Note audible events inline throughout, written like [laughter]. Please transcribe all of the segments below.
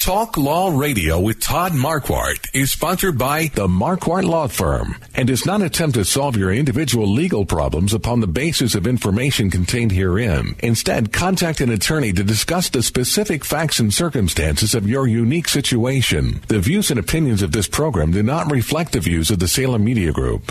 Talk Law Radio with Todd Marquardt is sponsored by the Marquardt Law Firm and does not attempt to solve your individual legal problems upon the basis of information contained herein. Instead, contact an attorney to discuss the specific facts and circumstances of your unique situation. The views and opinions of this program do not reflect the views of the Salem Media Group.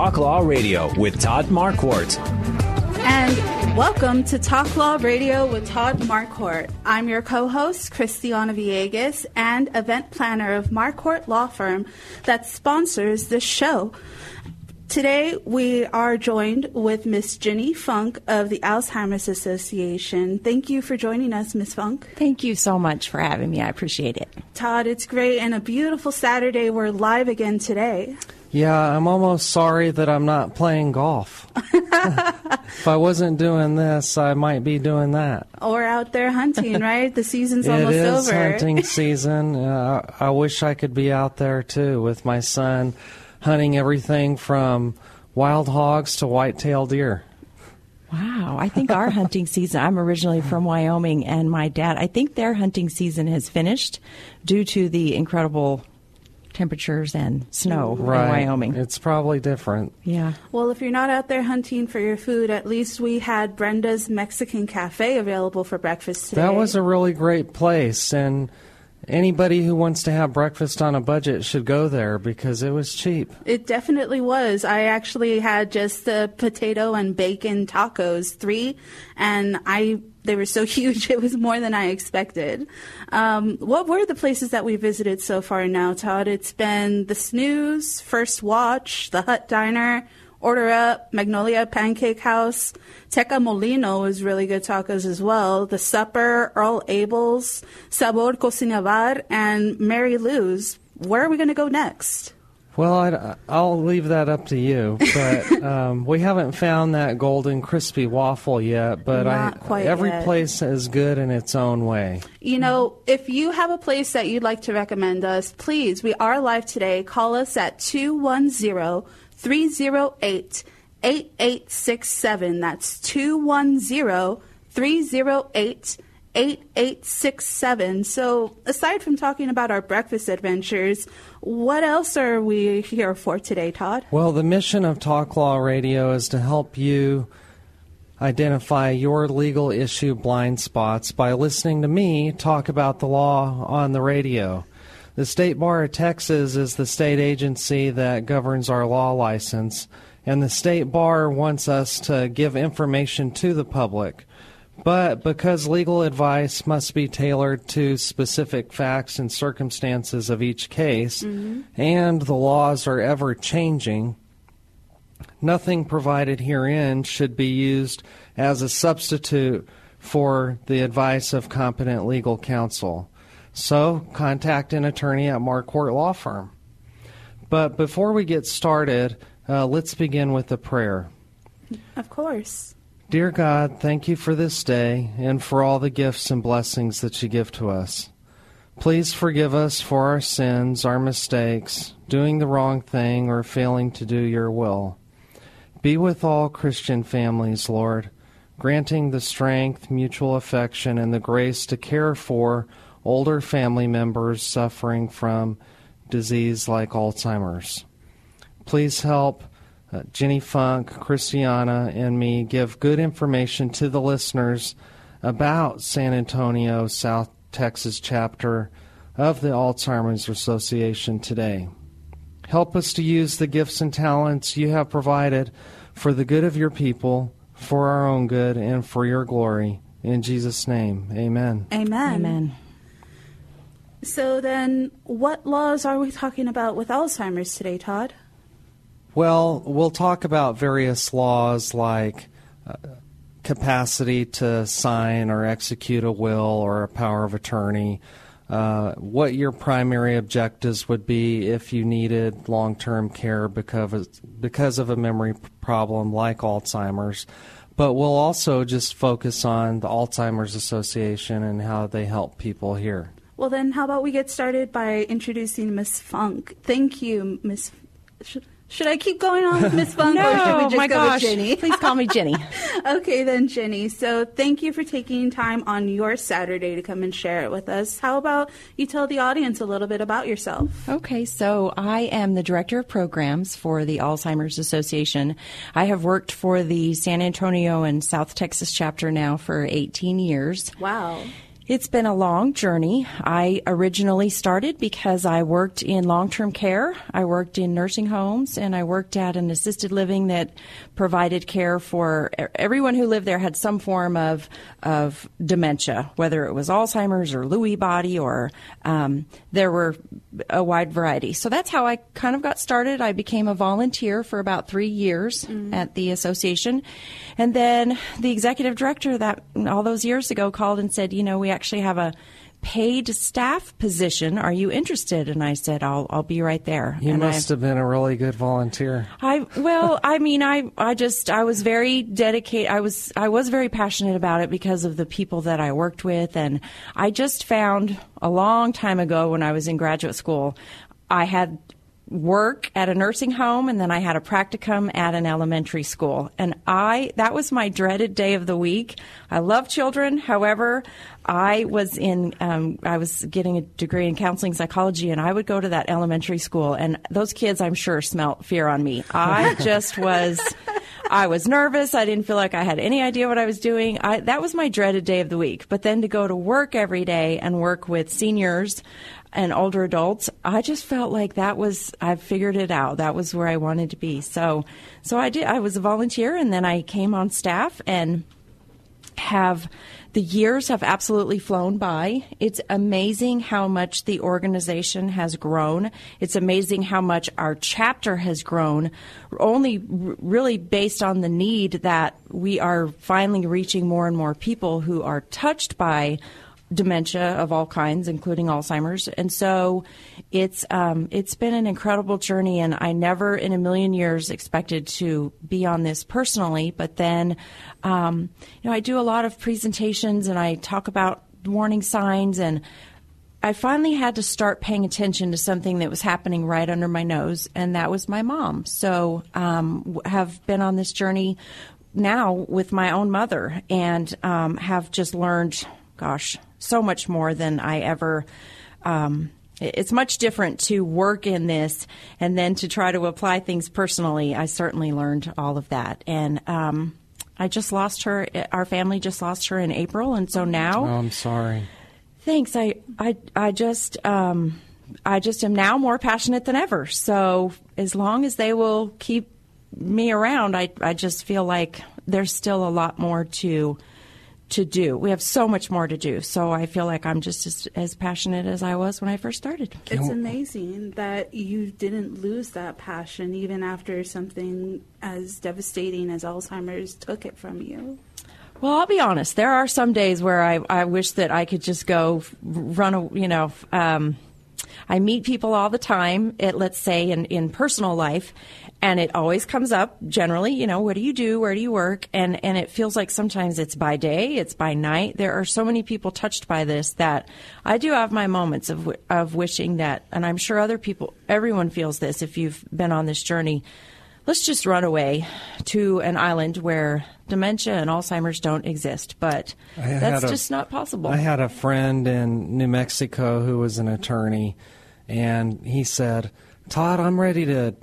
Law Radio with Todd Marquardt. And welcome to Talk Law Radio with Todd Marquardt. I'm your co-host, Christiana Villegas, and event planner of Marquardt Law Firm that sponsors this show. Today, we are joined with Miss Jenny Funk of the Alzheimer's Association. Thank you for joining us, Miss Funk. Thank you so much for having me. I appreciate it. Todd, it's great and a beautiful Saturday. We're live again today. Yeah, I'm almost sorry that I'm not playing golf. [laughs] if I wasn't doing this, I might be doing that. Or out there hunting, [laughs] right? The season's It almost is over. hunting [laughs] season. Uh, I wish I could be out there too with my son, hunting everything from wild hogs to white-tailed deer. Wow. I think our hunting season, I'm originally from Wyoming, and my dad, I think their hunting season has finished due to the incredible temperatures and snow Right. in Wyoming. It's probably different. yeah. Well, if you're not out there hunting for your food, at least we had Brenda's Mexican Cafe available for breakfast today. That was a really great place, and anybody who wants to have breakfast on a budget should go there because it was cheap. It definitely was. I actually had just the potato and bacon tacos, three, and I they were so [laughs] huge it was more than I expected. Um, what were the places that we visited so far now, Todd? It's been the Snooze, First Watch, the Hut Diner, Order Up, Magnolia Pancake Haus, Teka Molino is really good tacos as well. The Supper, Earl Abel's, Sabor Cocina Bar, and Mary Lou's. Where are we going to go next? Well, I'd, I'll leave that up to you, but [laughs] um, we haven't found that golden crispy waffle yet. But I, every yet. place is good in its own way. You know, if you have a place that you'd like to recommend us, please, we are live today. Call us at 210 308 8867. That's 210 308 8867. So, aside from talking about our breakfast adventures, what else are we here for today, Todd? Well, the mission of Talk Law Radio is to help you identify your legal issue blind spots by listening to me talk about the law on the radio. The State Bar of Texas is the state agency that governs our law license, and the State Bar wants us to give information to the public. But because legal advice must be tailored to specific facts and circumstances of each case, and the laws are ever changing, nothing provided herein should be used as a substitute for the advice of competent legal counsel. So, contact an attorney at Marquardt Law Firm. But before we get started, uh, let's begin with a prayer. Of course. Dear God, thank you for this day and for all the gifts and blessings that you give to us. Please forgive us for our sins, our mistakes, doing the wrong thing, or failing to do your will. Be with all Christian families, Lord, granting the strength, mutual affection, and the grace to care for older family members suffering from disease like Alzheimer's. Please help uh, Jenny Funk, Christiana, and me give good information to the listeners about San Antonio, South Texas chapter of the Alzheimer's Association today. Help us to use the gifts and talents you have provided for the good of your people, for our own good, and for your glory. In Jesus' name, amen. Amen. Amen. So then, what laws are we talking about with Alzheimer's today, Todd? Well, we'll talk about various laws like uh, capacity to sign or execute a will or a power of attorney, uh, what your primary objectives would be if you needed long term care because of, because of a memory problem like Alzheimer's. But we'll also just focus on the Alzheimer's Association and how they help people here. Well, then, how about we get started by introducing Miss Funk? Thank you, Miss. Should, should I keep going on with [laughs] Miss Funk, no, or should we just my go gosh. with Jenny? [laughs] Please call me Jenny. [laughs] okay, then, Jenny. So, thank you for taking time on your Saturday to come and share it with us. How about you tell the audience a little bit about yourself? Okay, so I am the director of programs for the Alzheimer's Association. I have worked for the San Antonio and South Texas chapter now for 18 years. Wow. It's been a long journey. I originally started because I worked in long term care, I worked in nursing homes, and I worked at an assisted living that provided care for everyone who lived there had some form of, of dementia, whether it was Alzheimer's or Lewy body, or um, there were a wide variety. So that's how I kind of got started. I became a volunteer for about three years mm-hmm. at the association. And then the executive director that all those years ago called and said, you know, we actually have a paid staff position. Are you interested? And I said, I'll, I'll be right there. You and must I, have been a really good volunteer. I, well, I mean, I, I just, I was very dedicated. I was, I was very passionate about it because of the people that I worked with. And I just found a long time ago when I was in graduate school, I had work at a nursing home and then I had a practicum at an elementary school. And I, that was my dreaded day of the week. I love children. However, I was in, um, I was getting a degree in counseling psychology and I would go to that elementary school and those kids, I'm sure, smelt fear on me. I [laughs] just was, I was nervous. I didn't feel like I had any idea what I was doing. I, that was my dreaded day of the week. But then to go to work every day and work with seniors, and older adults, I just felt like that was I figured it out. That was where I wanted to be. So so I did I was a volunteer and then I came on staff and have the years have absolutely flown by. It's amazing how much the organization has grown. It's amazing how much our chapter has grown, only really based on the need that we are finally reaching more and more people who are touched by dementia of all kinds, including Alzheimer's. And so it's um, it's been an incredible journey, and I never in a million years expected to be on this personally. But then, um, you know, I do a lot of presentations and I talk about warning signs and. I finally had to start paying attention to something that was happening right under my nose, and that was my mom. So, um, have been on this journey now with my own mother, and um, have just learned, gosh, so much more than I ever. Um, it's much different to work in this and then to try to apply things personally. I certainly learned all of that. And um, I just lost her. Our family just lost her in April. And so now. Oh, I'm sorry. Thanks. I, I, I just. Um, I just am now more passionate than ever. So as long as they will keep me around, I, I just feel like there's still a lot more to to do. We have so much more to do. So I feel like I'm just as, as passionate as I was when I first started. It's amazing that you didn't lose that passion even after something as devastating as Alzheimer's took it from you. Well, I'll be honest. There are some days where I, I wish that I could just go run a, you know, um, I meet people all the time, at, let's say in, in personal life, and it always comes up generally you know what do you do? Where do you work? And and it feels like sometimes it's by day it's by night. There are so many people touched by this that i do have my moments of of wishing that and i'm sure other people everyone feels this if you've been on this journey. Let's just run away to an island where dementia and alzheimer's don't exist but that's a, just not possible. I had a friend in new mexico who was an attorney and he said todd i'm ready to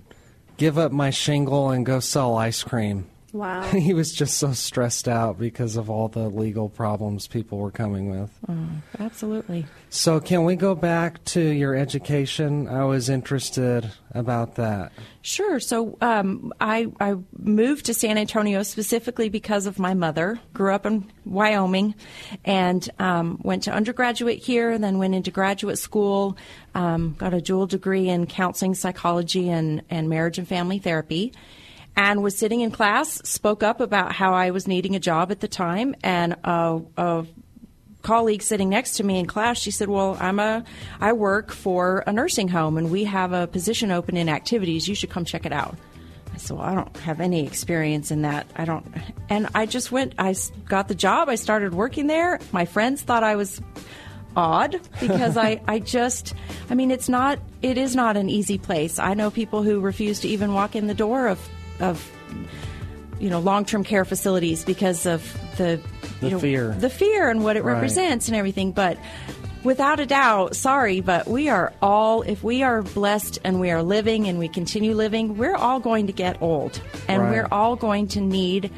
give up my shingle and go sell ice cream. Wow. [laughs] he was just so stressed out because of all the legal problems people were coming with. Oh, absolutely. So, can we go back to your education? I was interested about that. Sure. So um, I, I moved to San Antonio specifically because of my mother. Grew up in Wyoming and um, went to undergraduate here, then went into graduate school. Um, got a dual degree in counseling, psychology, and, and marriage and family therapy and was sitting in class, spoke up about how I was needing a job at the time, and a, a colleague sitting next to me in class, she said, "Well, I'm a I work for a nursing home, and we have a position open in activities. You should come check it out." I said, "Well, I don't have any experience in that. I don't." And I just went. I got the job. I started working there. My friends thought I was odd because I, [laughs] I just I mean it's not it is not an easy place. I know people who refuse to even walk in the door of of you know long-term care facilities because of the The you know, fear. the fear and what it Right. represents and everything but without a doubt sorry but we are all if we are blessed and we are living and we continue living we're all going to get old and Right. we're all going to need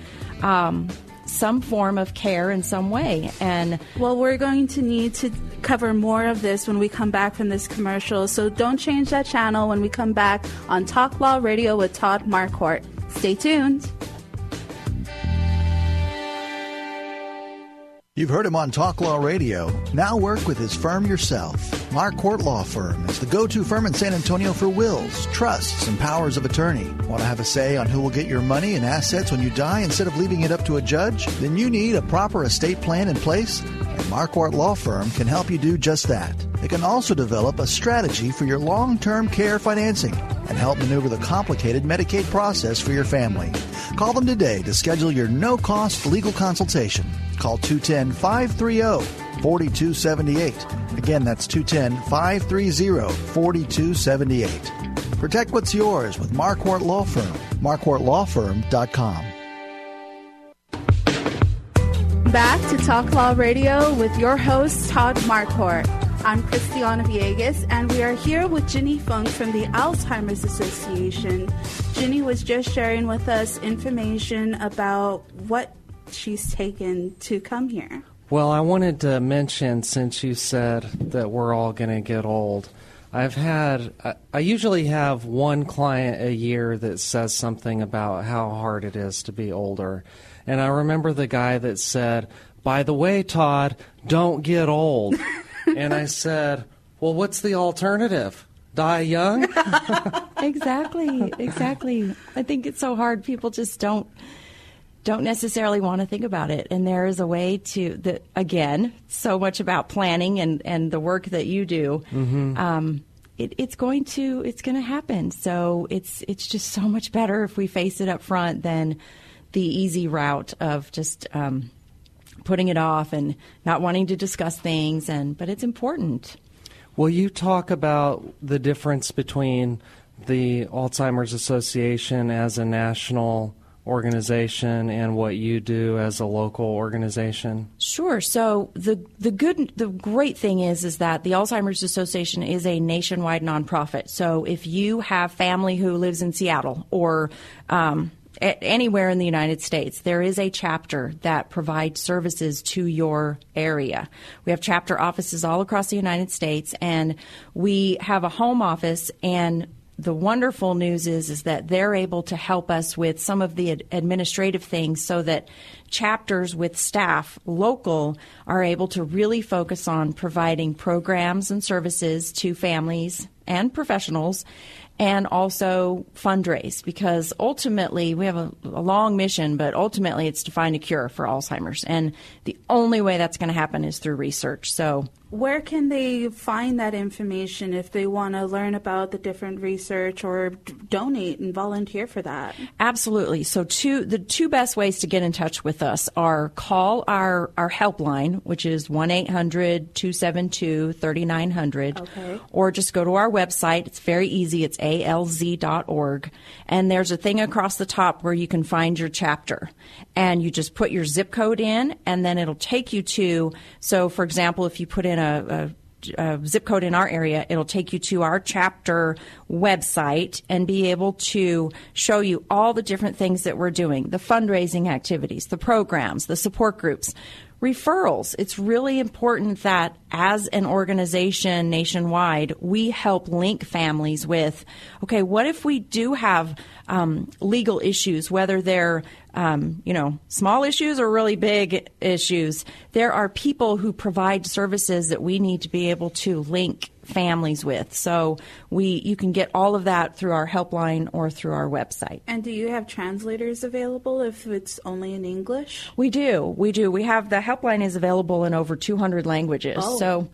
um, some form of care in some way and Well, we're going to need to cover more of this when we come back from this commercial. So don't change that channel when we come back on Talk Law Radio with Todd Marquardt. Stay tuned. You've heard him on Talk Law Radio. Now work with his firm yourself. Marquardt Law Firm is the go-to firm in San Antonio for wills, trusts, and powers of attorney. Want to have a say on who will get your money and assets when you die instead of leaving it up to a judge? Then you need a proper estate plan in place, and Marquardt Law Firm can help you do just that. They can also develop a strategy for your long-term care financing and help maneuver the complicated Medicaid process for your family. Call them today to schedule your no-cost legal consultation. Call 210 530 4278. Again, that's 210 530 4278. Protect what's yours with Marquardt Law Firm. MarquardtLawFirm.com. Back to Talk Law Radio with your host, Todd Marquardt. I'm Christiana Villegas, and we are here with Ginny Funk from the Alzheimer's Association. Ginny was just sharing with us information about what she's taken to come here. Well, I wanted to mention since you said that we're all going to get old. I've had, I, I usually have one client a year that says something about how hard it is to be older. And I remember the guy that said, By the way, Todd, don't get old. [laughs] and I said, Well, what's the alternative? Die young? [laughs] exactly exactly i think it's so hard people just don't don't necessarily want to think about it and there is a way to that again so much about planning and and the work that you do Mhm. um it, it's going to it's going to happen so it's it's just so much better if we face it up front than the easy route of just um putting it off and not wanting to discuss things and but it's important Will you talk about the difference between the Alzheimer's Association as a national organization and what you do as a local organization? Sure. So the the good the great thing is is that the Alzheimer's Association is a nationwide nonprofit. So if you have family who lives in Seattle or um, anywhere in the United States, there is a chapter that provides services to your area. We have chapter offices all across the United States, and we have a home office and the wonderful news is is that they're able to help us with some of the ad- administrative things so that chapters with staff local are able to really focus on providing programs and services to families and professionals and also fundraise because ultimately we have a, a long mission but ultimately it's to find a cure for alzheimer's. And the only way that's going to happen is through research. So Where can they find that information if they want to learn about the different research or d- donate and volunteer for that? Absolutely. So two the two best ways to get in touch with us are call our our helpline, which is 1-800-272-3900 Okay. or just go to our website. It's very easy. It's alz.org and there's a thing across the top where you can find your chapter. And you just put your zip code in and then it'll take you to so for example, if you put in a, a zip code in our area, it'll take you to our chapter website and be able to show you all the different things that we're doing the fundraising activities, the programs, the support groups. Referrals. It's really important that as an organization nationwide, we help link families with, okay, what if we do have um, legal issues, whether they're um, you know, small issues or really big issues, there are people who provide services that we need to be able to link families with. So we you can get all of that through our helpline or through our website. And do you have translators available if it's only in English? We do. We do. We have the helpline is available in over 200 languages. Oh. So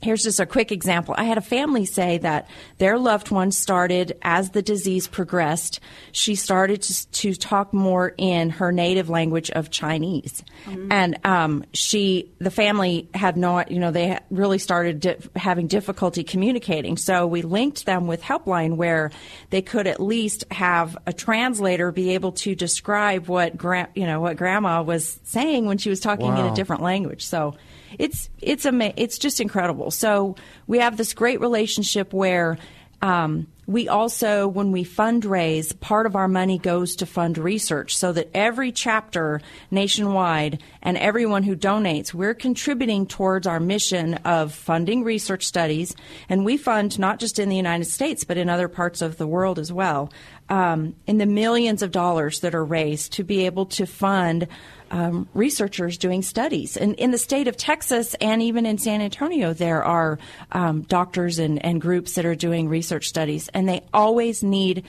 Here's just a quick example. I had a family say that their loved one started as the disease progressed. She started to, to talk more in her native language of Chinese, Mm-hmm. and um, she, the family had not, you know, they really started di- having difficulty communicating. So we linked them with Helpline, where they could at least have a translator be able to describe what, gra- you know, what Grandma was saying when she was talking in a different language. So it's it's ama- it's just incredible. So we have this great relationship where um, we also, when we fundraise, part of our money goes to fund research, so that every chapter nationwide and everyone who donates, we're contributing towards our mission of funding research studies, and we fund not just in the United States but in other parts of the world as well. Um, in the millions of dollars that are raised to be able to fund um, researchers doing studies. And in the state of Texas and even in San Antonio, there are um, doctors and, and groups that are doing research studies, and they always need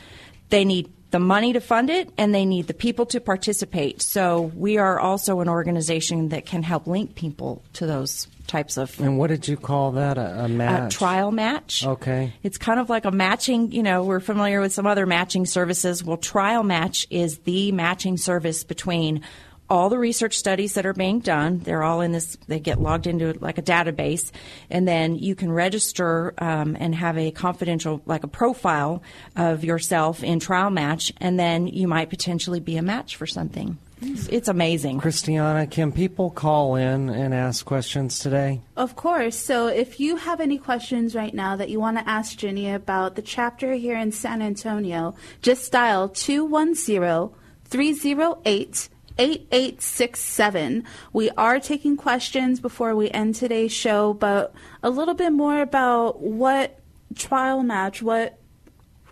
they need the money to fund it, and they need the people to participate. So we are also an organization that can help link people to those types of And what did you call that? A, a uh, match? trial match. Okay. It's kind of like a matching, you know, we're familiar with some other matching services. Well, Trial Match is the matching service between all the research studies that are being done. They're all in this, they get logged into like a database. And then you can register um, and have a confidential, like a profile of yourself in Trial Match. And then you might potentially be a match for something. It's, it's amazing. Christiana, can people call in and ask questions today? Of course. So if you have any questions right now that you want to ask Ginny about the chapter here in San Antonio, just dial 210 308 8867. We are taking questions before we end today's show, but a little bit more about what trial match, what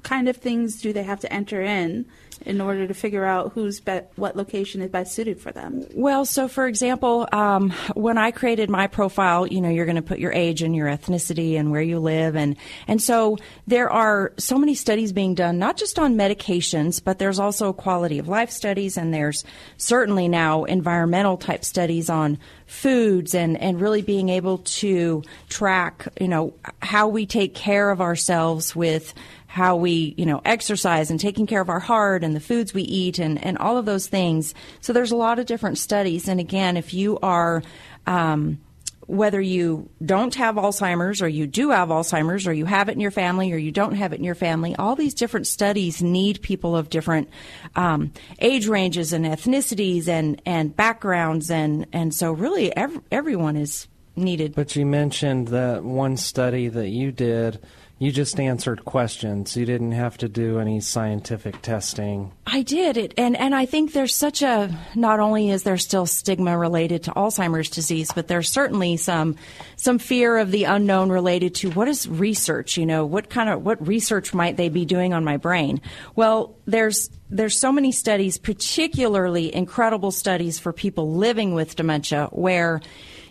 kind of things do they have to enter in in order to figure out who's be- what location is best suited for them? Well, so for example, um, when I created my profile, you know, you're going to put your age and your ethnicity and where you live, and and so there are so many studies being done, not just on medications, but there's also quality of life studies, and there's certainly now environmental type studies on foods and and really being able to track, you know, how we take care of ourselves with how we, you know, exercise and taking care of our heart and the foods we eat and, and all of those things. So there's a lot of different studies. And again, if you are, um, whether you don't have Alzheimer's or you do have Alzheimer's or you have it in your family or you don't have it in your family, all these different studies need people of different um, age ranges and ethnicities and, and backgrounds. And, and so really ev- everyone is needed. But you mentioned that one study that you did, you just answered questions. You didn't have to do any scientific testing. I did it, and and I think there's such a not only is there still stigma related to Alzheimer's disease, but there's certainly some some fear of the unknown related to what is research. You know, what kind of what research might they be doing on my brain? Well, there's there's so many studies, particularly incredible studies for people living with dementia, where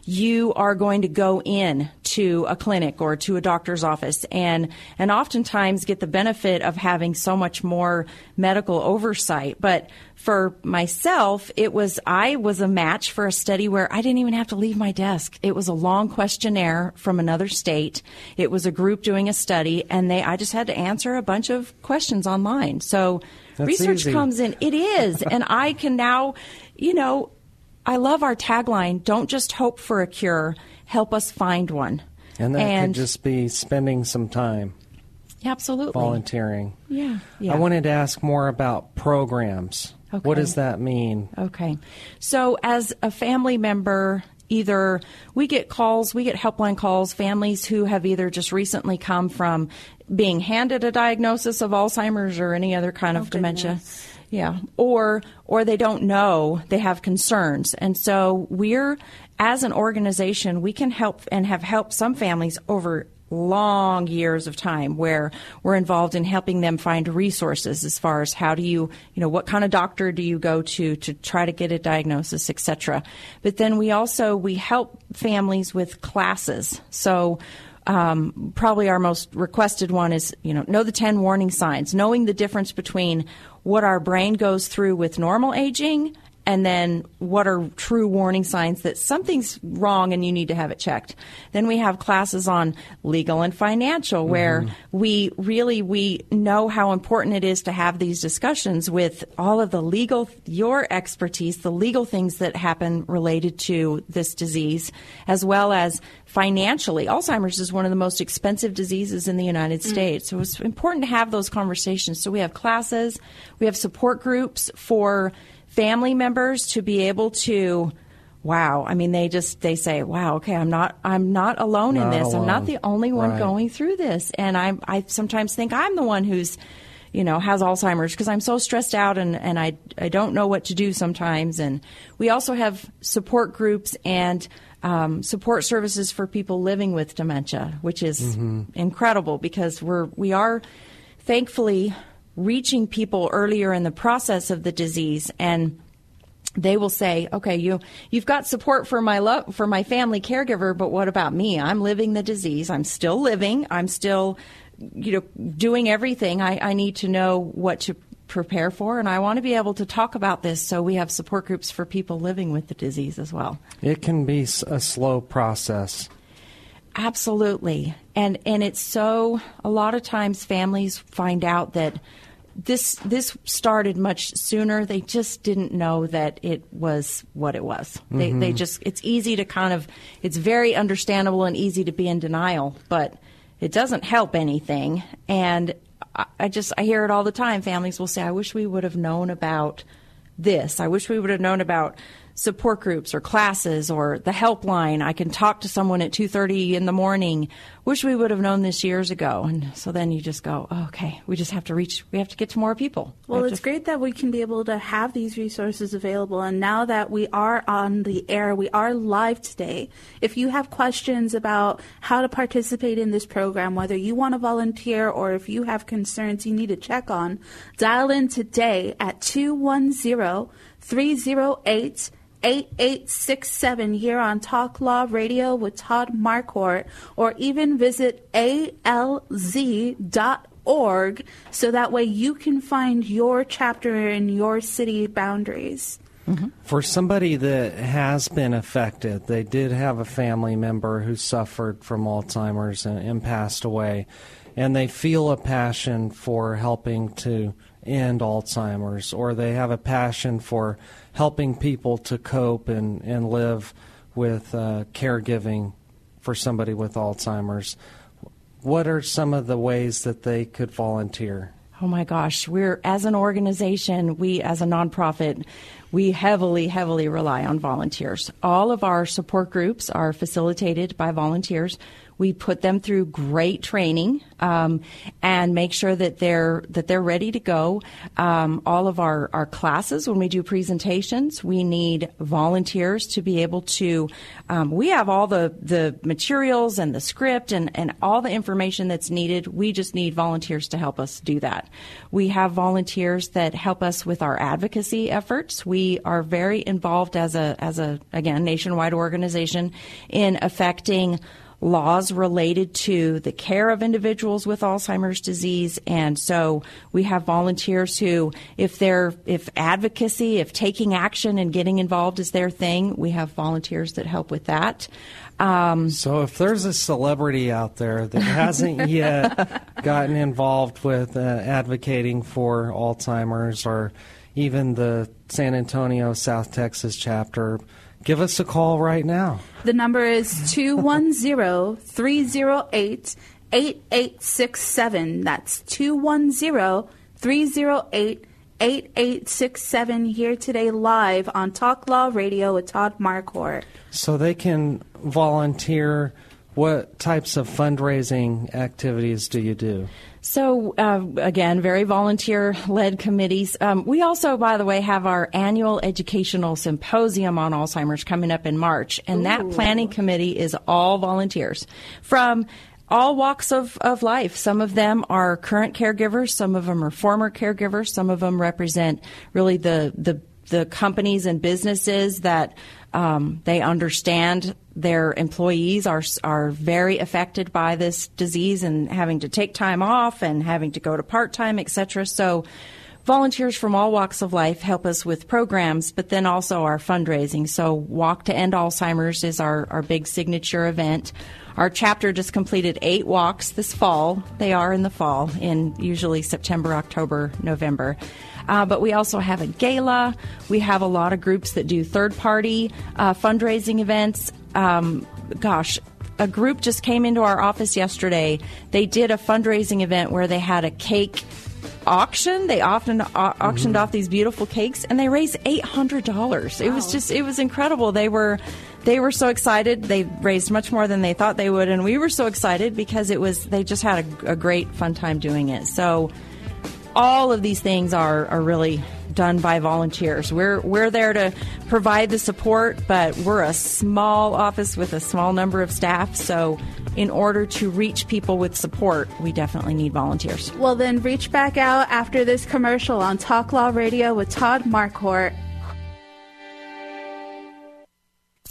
you are going to go in to a clinic or to a doctor's office. And and oftentimes get the benefit of having so much more medical oversight. But for myself it was I was a match for a study where I didn't even have to leave my desk. It was a long questionnaire from another state. It was a group doing a study and they I just had to answer a bunch of questions online. So That's research easy. comes in. It is. [laughs] And I can now you know I love our tagline don't just hope for a cure, help us find one. And that could just be spending some time absolutely volunteering. Yeah. Yeah. I wanted to ask more about programs. Okay. What does that mean? Okay. So, as a family member either we get calls, we get helpline calls, families who have either just recently come from being handed a diagnosis of Alzheimer's or any other kind of Oh, dementia. goodness. Yeah, or or they don't know, they have concerns. And so we're as an organization, we can help and have helped some families over long years of time where we're involved in helping them find resources as far as how do you you know what kind of doctor do you go to to try to get a diagnosis etc but then we also we help families with classes. So um, probably our most requested one is you know know the 10 warning signs knowing the difference between what our brain goes through with normal aging and then what are true warning signs that something's wrong and you need to have it checked? Then we have classes on legal and financial where mm-hmm. we really we know how important it is to have these discussions with all of the legal your expertise the legal things that happen related to this disease as well as financially. Alzheimer's is one of the most expensive diseases in the united mm. states. So it's important to have those conversations. So we have classes. We have support groups for family members to be able to wow i mean they just they say wow okay i'm not i'm not alone in Not this. I'm not the only one Right. going through this. And i i sometimes think i'm the one who's you know has alzheimer's because i'm so stressed out and and i i don't know what to do sometimes. And we also have support groups and um, support services for people living with dementia which is incredible because we're we are thankfully reaching people earlier in the process of the disease and they will say, "Okay, you you've got support for my love for my family caregiver, but what about me? I'm living the disease. I'm still living. I'm still, you know, doing everything. I, I need to know what to prepare for, and I want to be able to talk about this. So we have support groups for people living with the disease as well. It can be a slow process. Absolutely. And and it's so a lot of times families find out that this this started much sooner. They just didn't know that it was what it was. They they mm-hmm. just it's easy to kind of it's very understandable and easy to be in denial, but it doesn't help anything. And I, I just I hear it all the time. Families will say, "I wish we would have known about this. I wish we would have known about support groups or classes or the helpline. I can talk to someone at 2:30 in the morning. Wish we would have known this years ago. And so then you just go, oh, "Okay, we just have to reach we have to get to more people." Well, it's great that we can be able to have these resources available. And now that we are on the air, we are live today. If you have questions about how to participate in this program, whether you want to volunteer or if you have concerns you need to check on, dial in today at 210 308 8867 here on Talk Law Radio with Todd Marquardt, or even visit alz.org so that way you can find your chapter in your city boundaries. Mm-hmm. For somebody that has been affected, they did have a family member who suffered from Alzheimer's and, and passed away, and they feel a passion for helping to end Alzheimer's, or they have a passion for helping people to cope and, and live with uh, caregiving for somebody with Alzheimer's. What are some of the ways that they could volunteer? Oh my gosh, we're as an organization, we as a nonprofit, we heavily, heavily rely on volunteers. All of our support groups are facilitated by volunteers. We put them through great training um, and make sure that they're that they're ready to go. Um, all of our, our classes, when we do presentations, we need volunteers to be able to. Um, we have all the the materials and the script and and all the information that's needed. We just need volunteers to help us do that. We have volunteers that help us with our advocacy efforts. We are very involved as a as a again nationwide organization in affecting laws related to the care of individuals with Alzheimer's disease. And so we have volunteers who if they're if advocacy if taking action and getting involved is their thing we have volunteers that help with that. Um, So, if there's a celebrity out there that hasn't [laughs] yet gotten involved with uh, advocating for Alzheimer's or even the San Antonio, South Texas chapter, give us a call right now. The number is 210 308 8867. That's 210 308 8867 here today live on Talk Law Radio with Todd Marquardt. So they can volunteer. What types of fundraising activities do you do? So, uh, again, very volunteer led committees. Um, we also, by the way, have our annual educational symposium on Alzheimer's coming up in March, and Ooh. that planning committee is all volunteers from all walks of, of life. Some of them are current caregivers, some of them are former caregivers, some of them represent really the, the, the companies and businesses that um, they understand their employees are are very affected by this disease and having to take time off and having to go to part time, etc. So volunteers from all walks of life help us with programs, but then also our fundraising. So, Walk to End Alzheimer's is our, our big signature event. Our chapter just completed eight walks this fall. They are in the fall, in usually September, October, November. Uh, but we also have a gala. We have a lot of groups that do third party uh, fundraising events. Um, gosh, a group just came into our office yesterday. They did a fundraising event where they had a cake auction. They often au- auctioned mm-hmm. off these beautiful cakes, and they raised eight hundred dollars. Wow. It was just it was incredible. They were they were so excited. They raised much more than they thought they would, and we were so excited because it was they just had a, a great fun time doing it. So all of these things are are really done by volunteers. We're we're there to provide the support, but we're a small office with a small number of staff, so in order to reach people with support, we definitely need volunteers. Well, then reach back out after this commercial on Talk Law Radio with Todd Marquardt.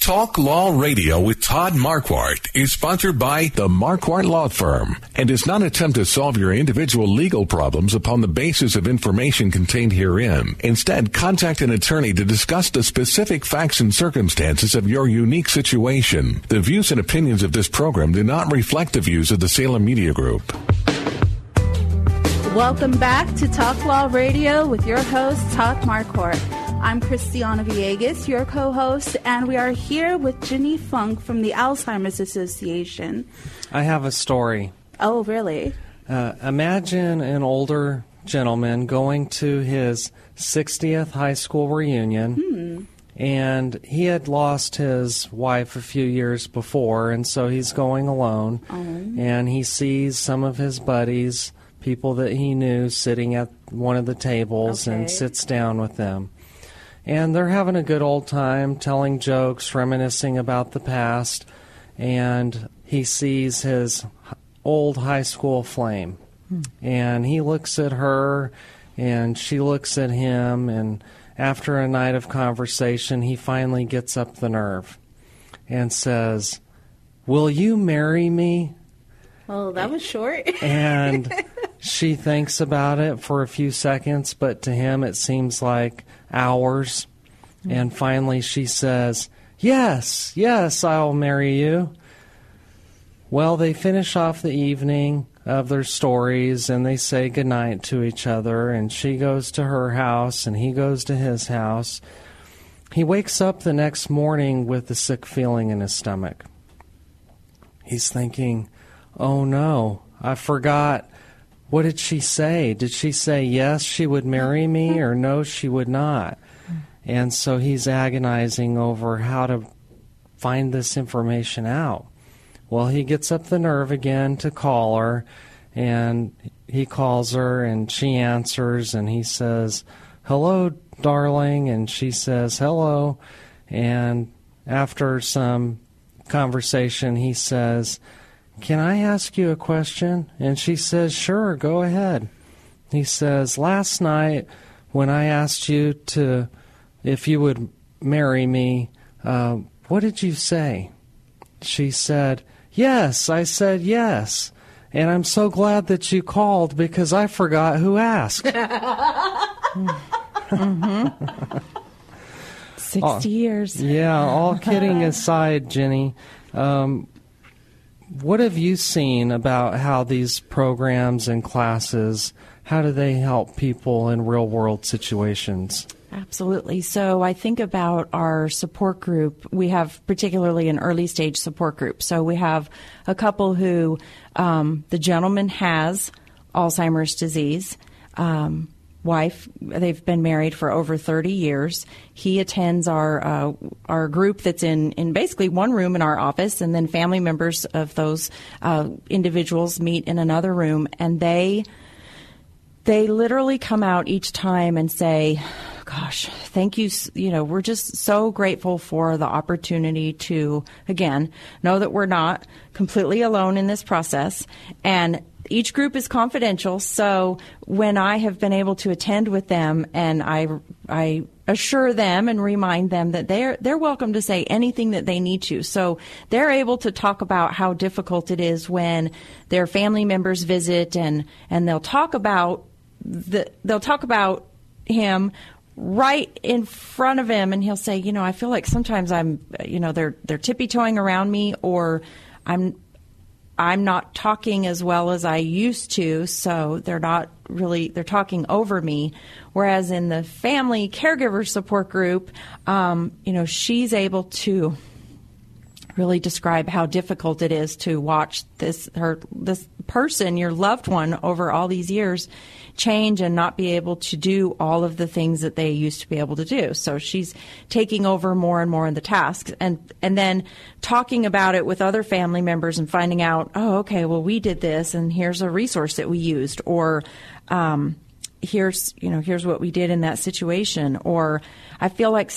Talk Law Radio with Todd Marquardt is sponsored by the Marquardt Law Firm and does not attempt to solve your individual legal problems upon the basis of information contained herein. Instead, contact an attorney to discuss the specific facts and circumstances of your unique situation. The views and opinions of this program do not reflect the views of the Salem Media Group. Welcome back to Talk Law Radio with your host, Todd Marquardt. I'm Christiana Villegas, your co host, and we are here with Ginny Funk from the Alzheimer's Association. I have a story. Oh, really? Uh, imagine an older gentleman going to his 60th high school reunion. Hmm. And he had lost his wife a few years before, and so he's going alone. Oh. And he sees some of his buddies, people that he knew, sitting at one of the tables okay. and sits down with them and they're having a good old time telling jokes, reminiscing about the past, and he sees his old high school flame. Hmm. And he looks at her, and she looks at him, and after a night of conversation, he finally gets up the nerve and says, Will you marry me? Oh, that was short. and [laughs] she thinks about it for a few seconds, but to him it seems like hours. And finally she says, Yes, yes, I'll marry you. Well, they finish off the evening of their stories and they say goodnight to each other. And she goes to her house and he goes to his house. He wakes up the next morning with a sick feeling in his stomach. He's thinking, oh no, I forgot. What did she say? Did she say yes, she would marry me, [laughs] or no, she would not? And so he's agonizing over how to find this information out. Well, he gets up the nerve again to call her, and he calls her, and she answers, and he says, Hello, darling. And she says, Hello. And after some conversation, he says, Can I ask you a question? And she says, Sure, go ahead. He says, Last night, when I asked you to if you would marry me, uh, what did you say? She said, Yes, I said yes. And I'm so glad that you called because I forgot who asked. [laughs] mm-hmm. [laughs] 60 years. Yeah, all kidding aside, Jenny, um, what have you seen about how these programs and classes, how do they help people in real world situations? Absolutely. So I think about our support group. We have particularly an early stage support group. So we have a couple who um, the gentleman has Alzheimer's disease. Um, wife. They've been married for over 30 years. He attends our uh, our group that's in, in basically one room in our office, and then family members of those uh, individuals meet in another room, and they they literally come out each time and say, gosh, thank you. You know, we're just so grateful for the opportunity to, again, know that we're not completely alone in this process. And each group is confidential. So when I have been able to attend with them and I, I assure them and remind them that they're, they're welcome to say anything that they need to. So they're able to talk about how difficult it is when their family members visit and, and they'll talk about the, they'll talk about him right in front of him and he'll say, you know, I feel like sometimes I'm, you know, they're they're tippy toeing around me or I'm I'm not talking as well as I used to, so they're not really they're talking over me. Whereas in the family caregiver support group, um, you know, she's able to really describe how difficult it is to watch this her this person, your loved one, over all these years change and not be able to do all of the things that they used to be able to do. So she's taking over more and more in the tasks. And and then talking about it with other family members and finding out, oh, okay, well we did this and here's a resource that we used. Or um, here's you know here's what we did in that situation. Or I feel like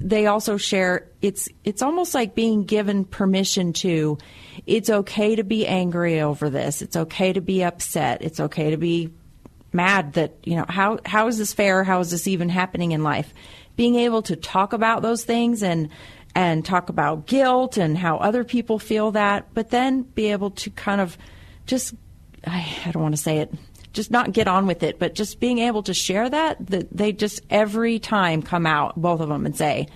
they also share it's it's almost like being given permission to it's okay to be angry over this. It's okay to be upset. It's okay to be mad that you know how how is this fair? How is this even happening in life? Being able to talk about those things and and talk about guilt and how other people feel that, but then be able to kind of just I, I don't want to say it just not get on with it, but just being able to share that, that they just every time come out, both of them, and say,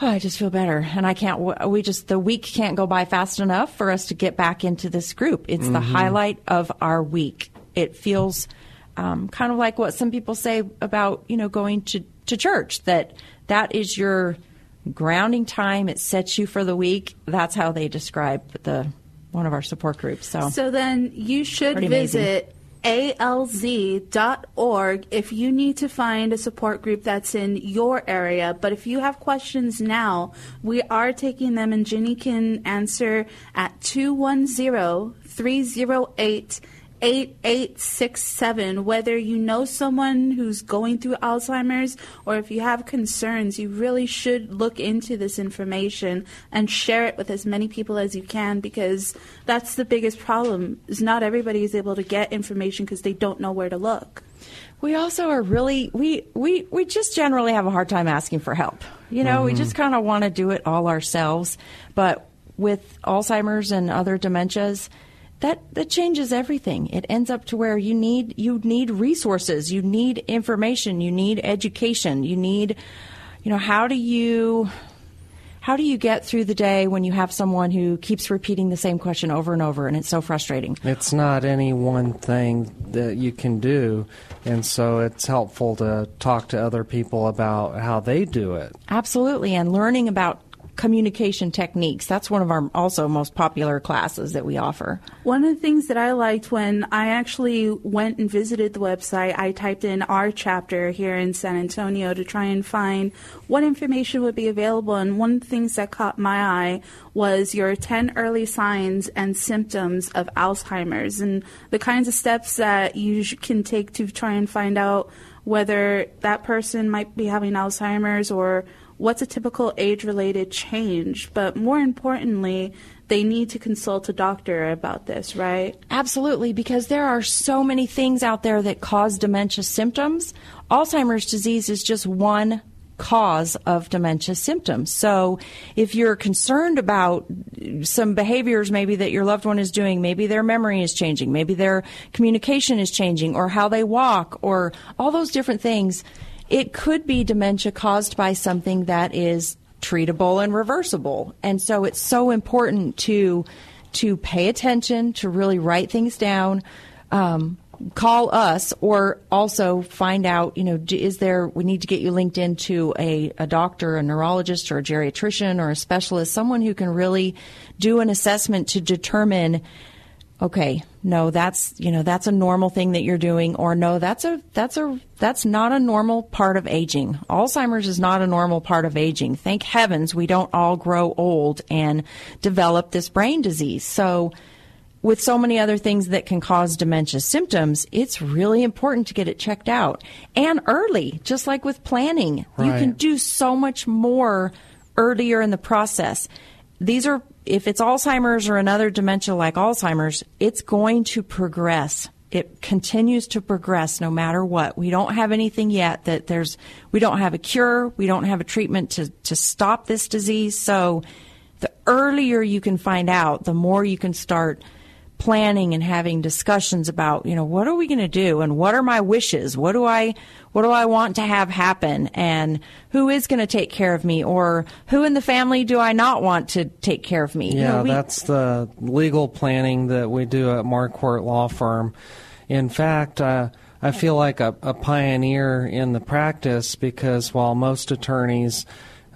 oh, I just feel better. And I can't, we just, the week can't go by fast enough for us to get back into this group. It's mm-hmm. the highlight of our week. It feels um, kind of like what some people say about you know going to, to church that that is your grounding time. It sets you for the week. That's how they describe the one of our support groups. So so then you should visit alz.org if you need to find a support group that's in your area. But if you have questions now, we are taking them and Ginny can answer at 210 308 8867. Whether you know someone who's going through Alzheimer's or if you have concerns, you really should look into this information and share it with as many people as you can because that's the biggest problem. Is not everybody is able to get information because they don't know where to look. We also are really we we we just generally have a hard time asking for help. You know, mm-hmm. we just kind of want to do it all ourselves, but with Alzheimer's and other dementias, that that changes everything. It ends up to where you need you need resources, you need information, you need education, you need you know how do you how do you get through the day when you have someone who keeps repeating the same question over and over and it's so frustrating? It's not any one thing that you can do. And so it's helpful to talk to other people about how they do it. Absolutely. And learning about communication techniques. That's one of our also most popular classes that we offer. One of the things that I liked when I actually went and visited the website, I typed in our chapter here in San Antonio to try and find what information would be available. And one of the things that caught my eye was your 10 early signs and symptoms of Alzheimer's and the kinds of steps that you can take to try and find out whether that person might be having Alzheimer's or what's a typical age related change, but more importantly, they need to consult a doctor about this, right? Absolutely, because there are so many things out there that cause dementia symptoms. Alzheimer's disease is just one cause of dementia symptoms. So if you're concerned about some behaviors maybe that your loved one is doing, maybe their memory is changing, maybe their communication is changing, or how they walk, or all those different things, it could be dementia caused by something that is treatable and reversible. And so it's so important to to pay attention, to really write things down. Um, call us or also find out you know is there we need to get you linked into a, a doctor a neurologist or a geriatrician or a specialist someone who can really do an assessment to determine okay, no, that's you know that's a normal thing that you're doing, or no, that's a that's a that's not a normal part of aging. Alzheimer's is not a normal part of aging. Thank heavens we don't all grow old and develop this brain disease. So. With so many other things that can cause dementia symptoms, it's really important to get it checked out and early, just like with planning. You can do so much more earlier in the process. These are, if it's Alzheimer's or another dementia like Alzheimer's, it's going to progress. It continues to progress no matter what. We don't have anything yet that there's, we don't have a cure. We don't have a treatment to, to stop this disease. So the earlier you can find out, the more you can start planning and having discussions about, you know, what are we going to do and what are my wishes? What do I what do I want to have happen and who is going to take care of me or who in the family do I not want to take care of me? You Yeah, know, we- that's the legal planning that we do at Marquardt Law Firm. In fact, uh, I feel like a, a pioneer in the practice because while most attorneys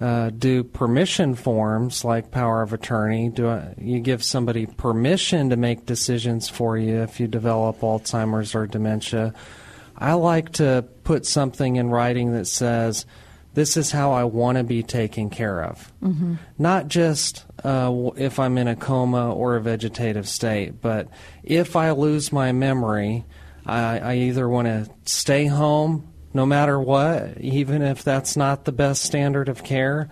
uh, do permission forms like power of attorney, do I, you give somebody permission to make decisions for you if you develop Alzheimer's or dementia. I like to put something in writing that says, "This is how I want to be taken care of." Mhm. not just uh, if I'm in a coma or a vegetative state, but if I lose my memory, I, I either want to stay home no matter what, even if that's not the best standard of care,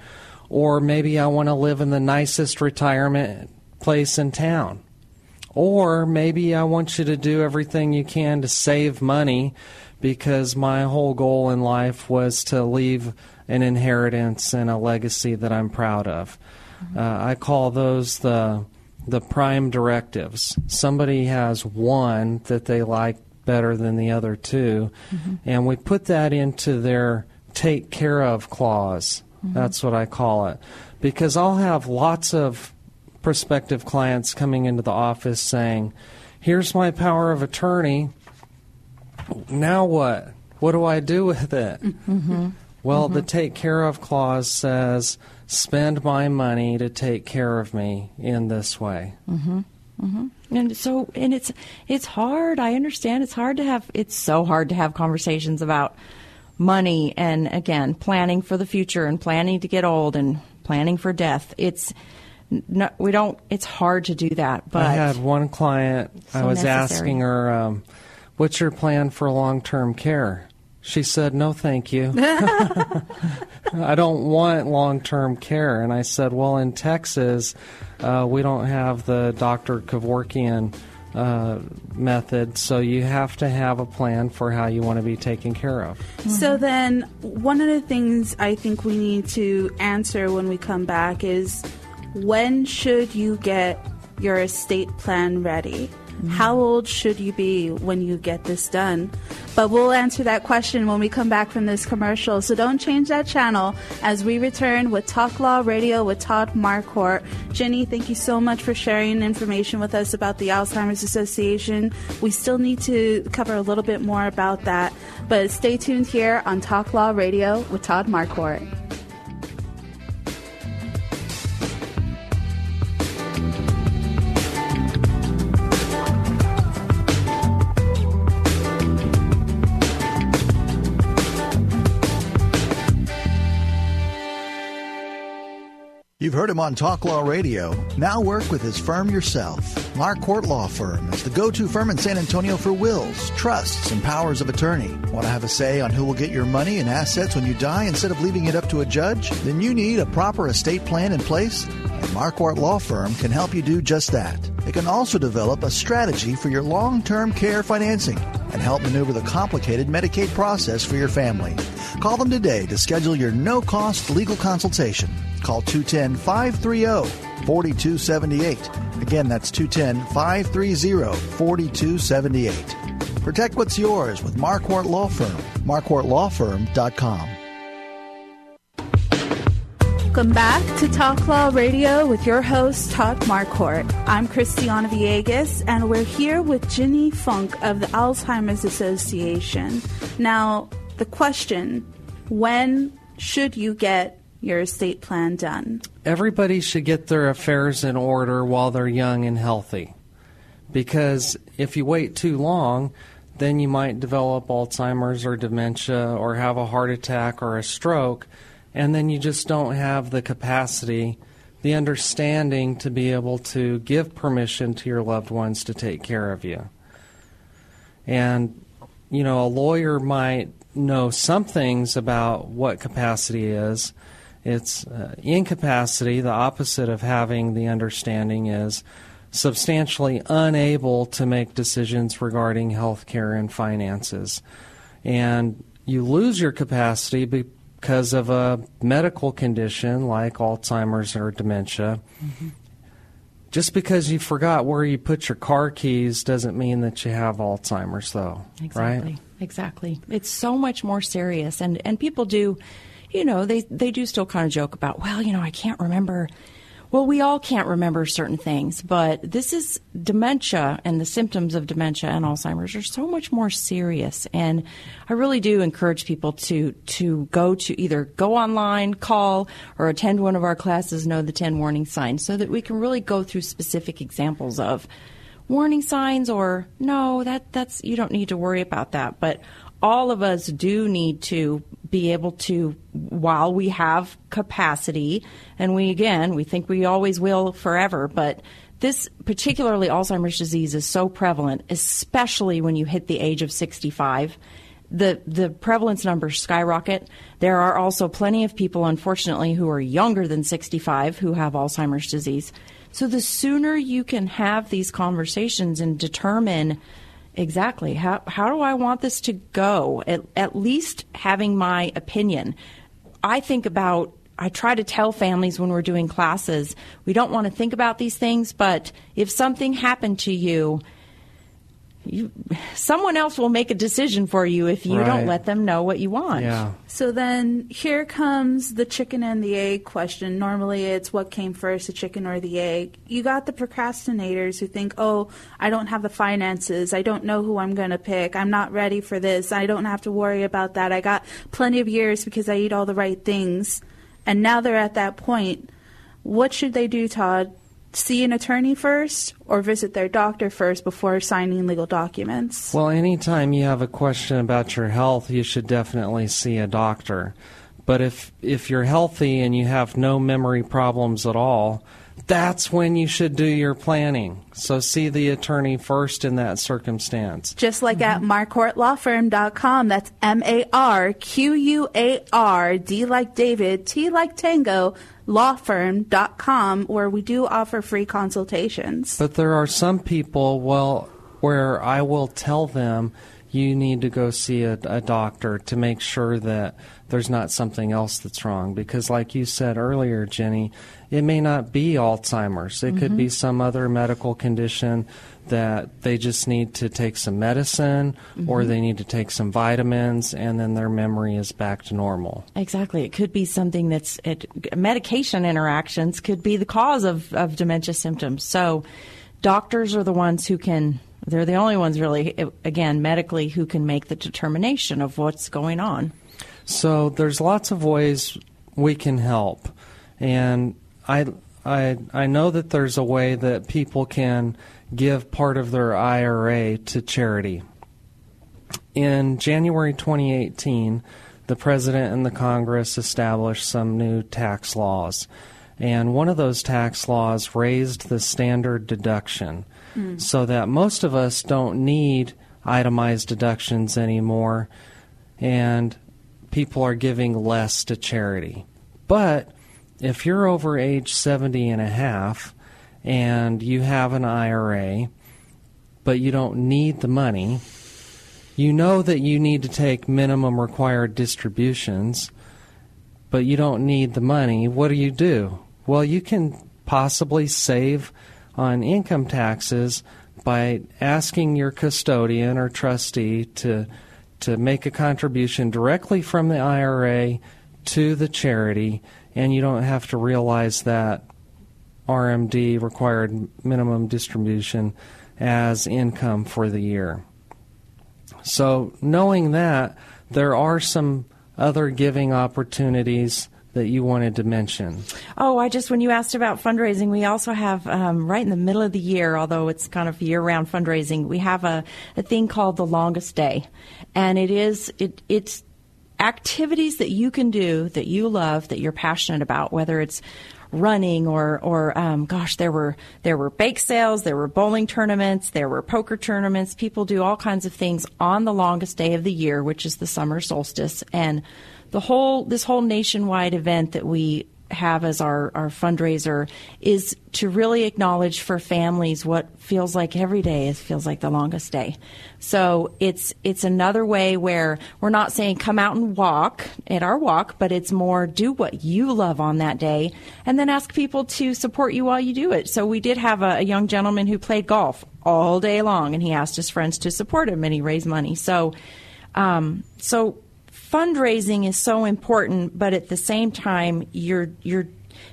or maybe I want to live in the nicest retirement place in town. Or maybe I want you to do everything you can to save money because my whole goal in life was to leave an inheritance and a legacy that I'm proud of. Uh, I call those the the prime directives. Somebody has one that they like better than the other 2 and we put that into their take care of clause. Mhm. That's what I call it. Because I'll have lots of prospective clients coming into the office saying, Here's my power of attorney. Now what? What do I do with it? Mhm. Well, the take care of clause says, Spend my money to take care of me in this way. Mm-hmm. And so, and it's it's hard. I understand it's hard to have. It's so hard to have conversations about money and again planning for the future and planning to get old and planning for death. It's no, we don't. It's hard to do that. But I had one client, I was necessary. asking her, um, What's your plan for long term care? She said, No, thank you. [laughs] I don't want long term care. And I said, Well, in Texas, uh, we don't have the Dr. Kevorkian uh, method, so you have to have a plan for how you want to be taken care of. So then, one of the things I think we need to answer when we come back is when should you get your estate plan ready? How old should you be when you get this done? But we'll answer that question when we come back from this commercial. So don't change that channel as we return with Talk Law Radio with Todd Marquardt. Jenny, thank you so much for sharing information with us about the Alzheimer's Association. We still need to cover a little bit more about that, but stay tuned here on Talk Law Radio with Todd Marquardt. You've heard him on Talk Law Radio. Now work with his firm yourself. Marquardt Law Firm is the go-to firm in San Antonio for wills, trusts, and powers of attorney. Want to have a say on who will get your money and assets when you die instead of leaving it up to a judge? Then you need a proper estate plan in place, and Marquardt Law Firm can help you do just that. They can also develop a strategy for your long-term care financing and help maneuver the complicated Medicaid process for your family. Call them today to schedule your no-cost legal consultation. Call 210 530 4278. Again, that's 210 530 4278. Protect what's yours with Marquardt Law Firm. MarquardtLawFirm.com. Welcome back to Talk Law Radio with your host, Todd Marquardt. I'm Christiana Villegas, and we're here with Ginny Funk of the Alzheimer's Association. Now, the question when should you get your estate plan done? Everybody should get their affairs in order while they're young and healthy. because if you wait too long, then you might develop Alzheimer's or dementia or have a heart attack or a stroke, and then you just don't have the capacity, the understanding to be able to give permission to your loved ones to take care of you. And, you know, a lawyer might know some things about what capacity is. It's uh, incapacity, the opposite of having the understanding is substantially unable to make decisions regarding health care and finances. And you lose your capacity because of a medical condition like Alzheimer's or dementia. Mm-hmm. Just because you forgot where you put your car keys doesn't mean that you have Alzheimer's, though. Exactly. Right? Exactly. It's so much more serious, and and people do, you know, they they do still kind of joke about, well, you know, I can't remember well, we all can't remember certain things, but this is dementia and the symptoms of dementia and Alzheimer's are so much more serious. And I really do encourage people to to go to either go online, call, or attend one of our classes, know the 10 warning signs, so that we can really go through specific examples of warning signs or no, that that's you don't need to worry about that. But all of us do need to be able to, while we have capacity, and we again, we think we always will forever, but this particularly Alzheimer's disease is so prevalent, especially when you hit the age of 65. The, the prevalence numbers skyrocket. There are also plenty of people, unfortunately, who are younger than 65 who have Alzheimer's disease. So the sooner you can have these conversations and determine Exactly. How how do I want this to go? At, at least having my opinion. I think about I try to tell families when we're doing classes, we don't want to think about these things, but if something happened to you, you, someone else will make a decision for you if you right. don't let them know what you want. Yeah. So then here comes the chicken and the egg question. Normally it's what came first, the chicken or the egg. You got the procrastinators who think, oh, I don't have the finances. I don't know who I'm going to pick. I'm not ready for this. I don't have to worry about that. I got plenty of years because I eat all the right things. And now they're at that point. What should they do, Todd? See an attorney first or visit their doctor first before signing legal documents? Well, anytime you have a question about your health, you should definitely see a doctor. But if if you're healthy and you have no memory problems at all, that's when you should do your planning. So see the attorney first in that circumstance. Just like mm-hmm. at marquardtlawfirm.com. That's M A R Q U A R D like David, T like Tango, lawfirm.com where we do offer free consultations. But there are some people, well, where I will tell them you need to go see a, a, doctor to make sure that there's not something else that's wrong. Because, like you said earlier, Jenny, it may not be Alzheimer's. It mm-hmm. could be mm-hmm. some other medical condition that they just need to take some medicine mm-hmm. or they need to take some vitamins and then their memory is back to normal. Exactly. It could be something that's it, medication interactions could be the cause of, of dementia symptoms. So doctors are the ones who can they're the only ones really again medically who can make the determination of what's going on. So there's lots of ways we can help. And I I I know that there's a way that people can give part of their IRA to charity. In January 2018, the President and the Congress established some new tax laws. And one of those tax laws raised the standard deduction mm. so that most of us don't need itemized deductions anymore, and people are giving less to charity. But if you're over age 70 and a half, and you have an IRA, but you don't need the money, you know that you need to take minimum required distributions, but you don't need the money, what do you do? Well, you can possibly save on income taxes by asking your custodian or trustee to to make a contribution directly from the IRA to the charity and you don't have to realize that RMD required minimum distribution as income for the year. So, knowing that, there are some other giving opportunities that you wanted to mention? Oh, I just, when you asked about fundraising, we also have um, right in the middle of the year, although it's kind of year round fundraising, we have a, a thing called the longest day. And it is, it, it's activities that you can do that you love, that you're passionate about, whether it's running or or um, gosh there were there were bake sales there were bowling tournaments there were poker tournaments. People do all kinds of things on the longest day of the year which is the summer solstice. And the whole this whole nationwide event that we have as our, our fundraiser is to really acknowledge for families what feels like every day is feels like the longest day. So it's it's another way where we're not saying come out and walk at our walk, but it's more do what you love on that day and then ask people to support you while you do it. So we did have a, a young gentleman who played golf all day long and he asked his friends to support him and he raised money. So um, so fundraising is so important, but at the same time, you're you're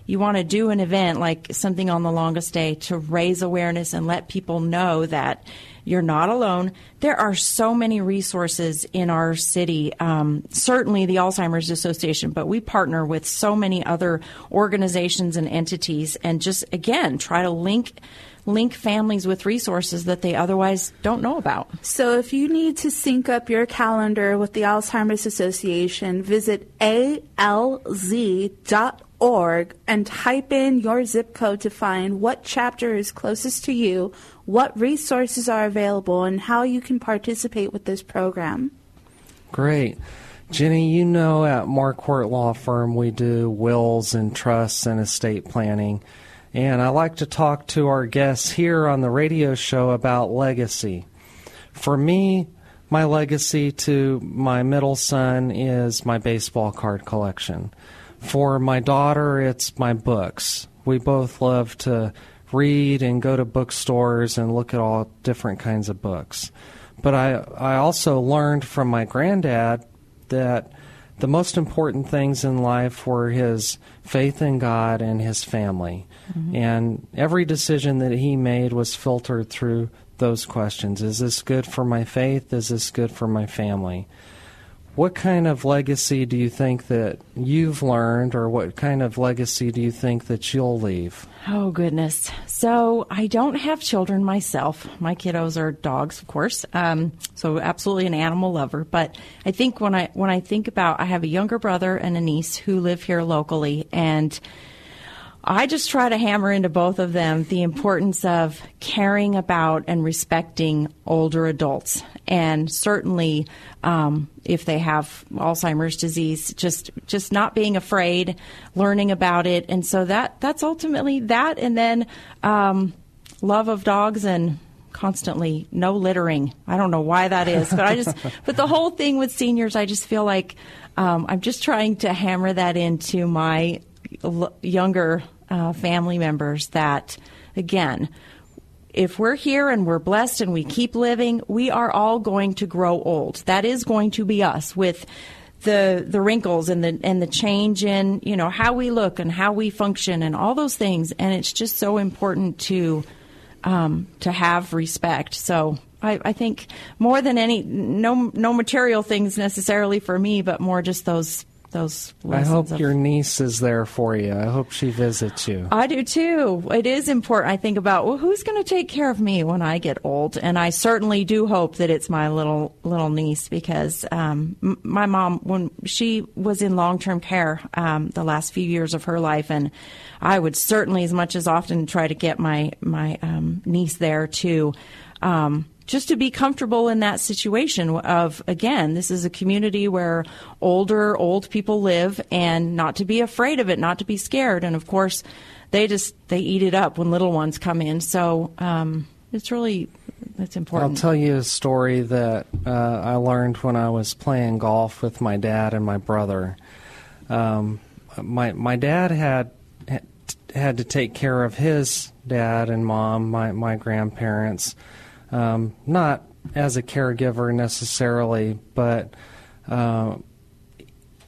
you want to do an event like something on the longest day to raise awareness and let people know that you're not alone. There are so many resources in our city. Um, certainly, the Alzheimer's Association, but we partner with so many other organizations and entities, and just again try to link link families with resources that they otherwise don't know about. So if you need to sync up your calendar with the Alzheimer's Association, visit alz.org and type in your zip code to find what chapter is closest to you, what resources are available, and how you can participate with this program. Great. Jenny, you know at Marquardt Law Firm we do wills and trusts and estate planning. And I like to talk to our guests here on the radio show about legacy. For me, my legacy to my middle son is my baseball card collection. For my daughter, it's my books. We both love to read and go to bookstores and look at all different kinds of books. But I, I also learned from my granddad that the most important things in life were his faith in God and his family. Mm-hmm. And every decision that he made was filtered through those questions. Is this good for my faith? Is this good for my family? What kind of legacy do you think that you've learned, or what kind of legacy do you think that you'll leave? Oh, goodness. So, I don't have children myself. My kiddos are dogs, of course. Um, so, absolutely an animal lover. But I think when I, when I think about, I have a younger brother and a niece who live here locally, and I just try to hammer into both of them the importance of caring about and respecting older adults. And certainly, um, if they have Alzheimer's disease, just just not being afraid, learning about it, and so that that's ultimately that. And then um, love of dogs and constantly no littering. I don't know why that is, but I just [laughs] but the whole thing with seniors, I just feel like um, I'm just trying to hammer that into my younger uh, family members that, again, if we're here and we're blessed and we keep living, we are all going to grow old. That is going to be us with the the wrinkles and the and the change in you know how we look and how we function and all those things. And it's just so important to um, to have respect. So I, I think more than any no no material things necessarily for me, but more just those those. I hope of, your niece is there for you. I hope she visits you. I do too. It is important. I think about well, who's going to take care of me when I get old, and I certainly do hope that it's my little little niece because um, m- my mom, when she was in long term care um, the last few years of her life, and I would certainly, as much as often, try to get my my um, niece there too. Um, just to be comfortable in that situation of again this is a community where older old people live and not to be afraid of it not to be scared. And of course they just they eat it up when little ones come in. So um, it's really it's important. I'll tell you a story that uh, i learned when i was playing golf with my dad and my brother. Um, my my dad had had to take care of his dad and mom my my grandparents um, not as a caregiver necessarily, but uh,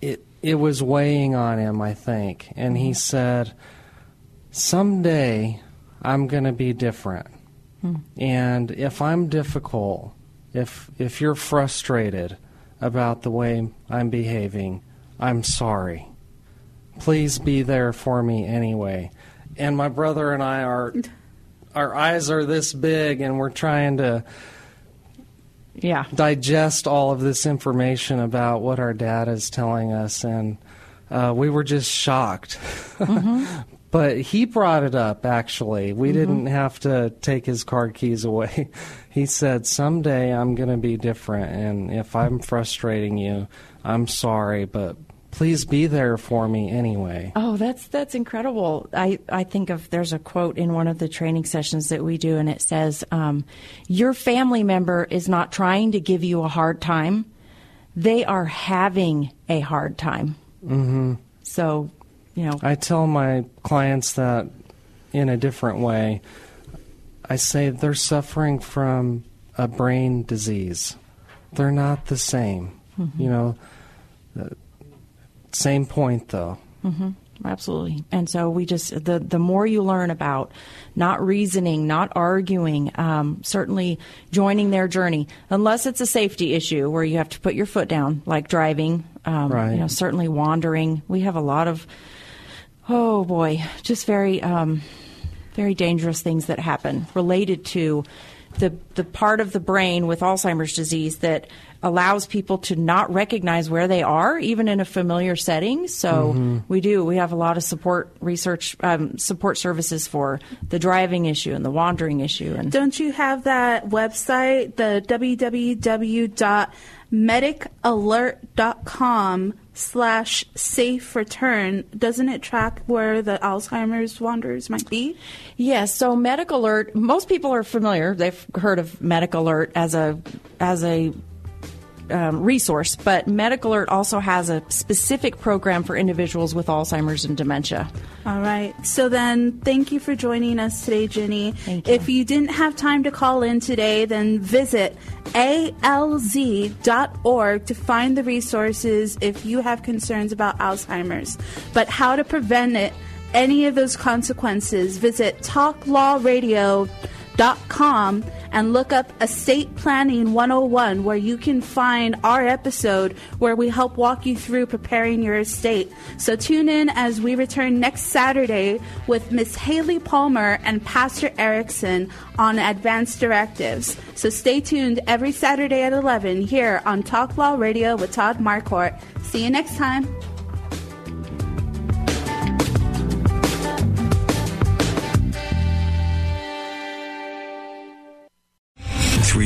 it it was weighing on him, I think. And he said, "Someday I'm going to be different, hmm. and if I'm difficult, if if you're frustrated about the way I'm behaving, I'm sorry." please be there for me anyway. And my brother and I are, [laughs] our eyes are this big, and we're trying to yeah digest all of this information about what our dad is telling us, and uh, we were just shocked. Mm-hmm. [laughs] but he brought it up. Actually, we mm-hmm. didn't have to take his car keys away. [laughs] he said, "Someday I'm going to be different, and if I'm frustrating you, I'm sorry, but." Please be there for me anyway. Oh, that's that's incredible. I, I think of there's a quote in one of the training sessions that we do, and it says, um, "Your family member is not trying to give you a hard time; they are having a hard time." Mm-hmm. So, you know, I tell my clients that in a different way. I say they're suffering from a brain disease. They're not the same. Mm-hmm. You know, same point though. Mm-hmm. Absolutely. And so we just the the more you learn about not reasoning, not arguing, um, certainly joining their journey, unless it's a safety issue where you have to put your foot down, like driving. Um, right. You know, certainly wandering. We have a lot of oh boy, just very um, very dangerous things that happen related to the the part of the brain with Alzheimer's disease that allows people to not recognize where they are, even in a familiar setting. So mm-hmm. we do. We have a lot of support research um, support services for the driving issue and the wandering issue. And don't you have that website, the www.medicalert.com slash safe return doesn't it track where the alzheimer's wanderers might be yes so medic alert most people are familiar they've heard of medic alert as a as a um, resource, but Medic Alert also has a specific program for individuals with Alzheimer's and dementia. All right. So then, thank you for joining us today, Jenny. Thank you. If you didn't have time to call in today, then visit alz.org to find the resources if you have concerns about Alzheimer's. But how to prevent it, any of those consequences, visit talklawradio.com and look up Estate Planning 101, where you can find our episode where we help walk you through preparing your estate. So tune in as we return next Saturday with Miss Haley Palmer and Pastor Erickson on advanced directives. So stay tuned every Saturday at 11 here on Talk Law Radio with Todd Marquardt. See you next time.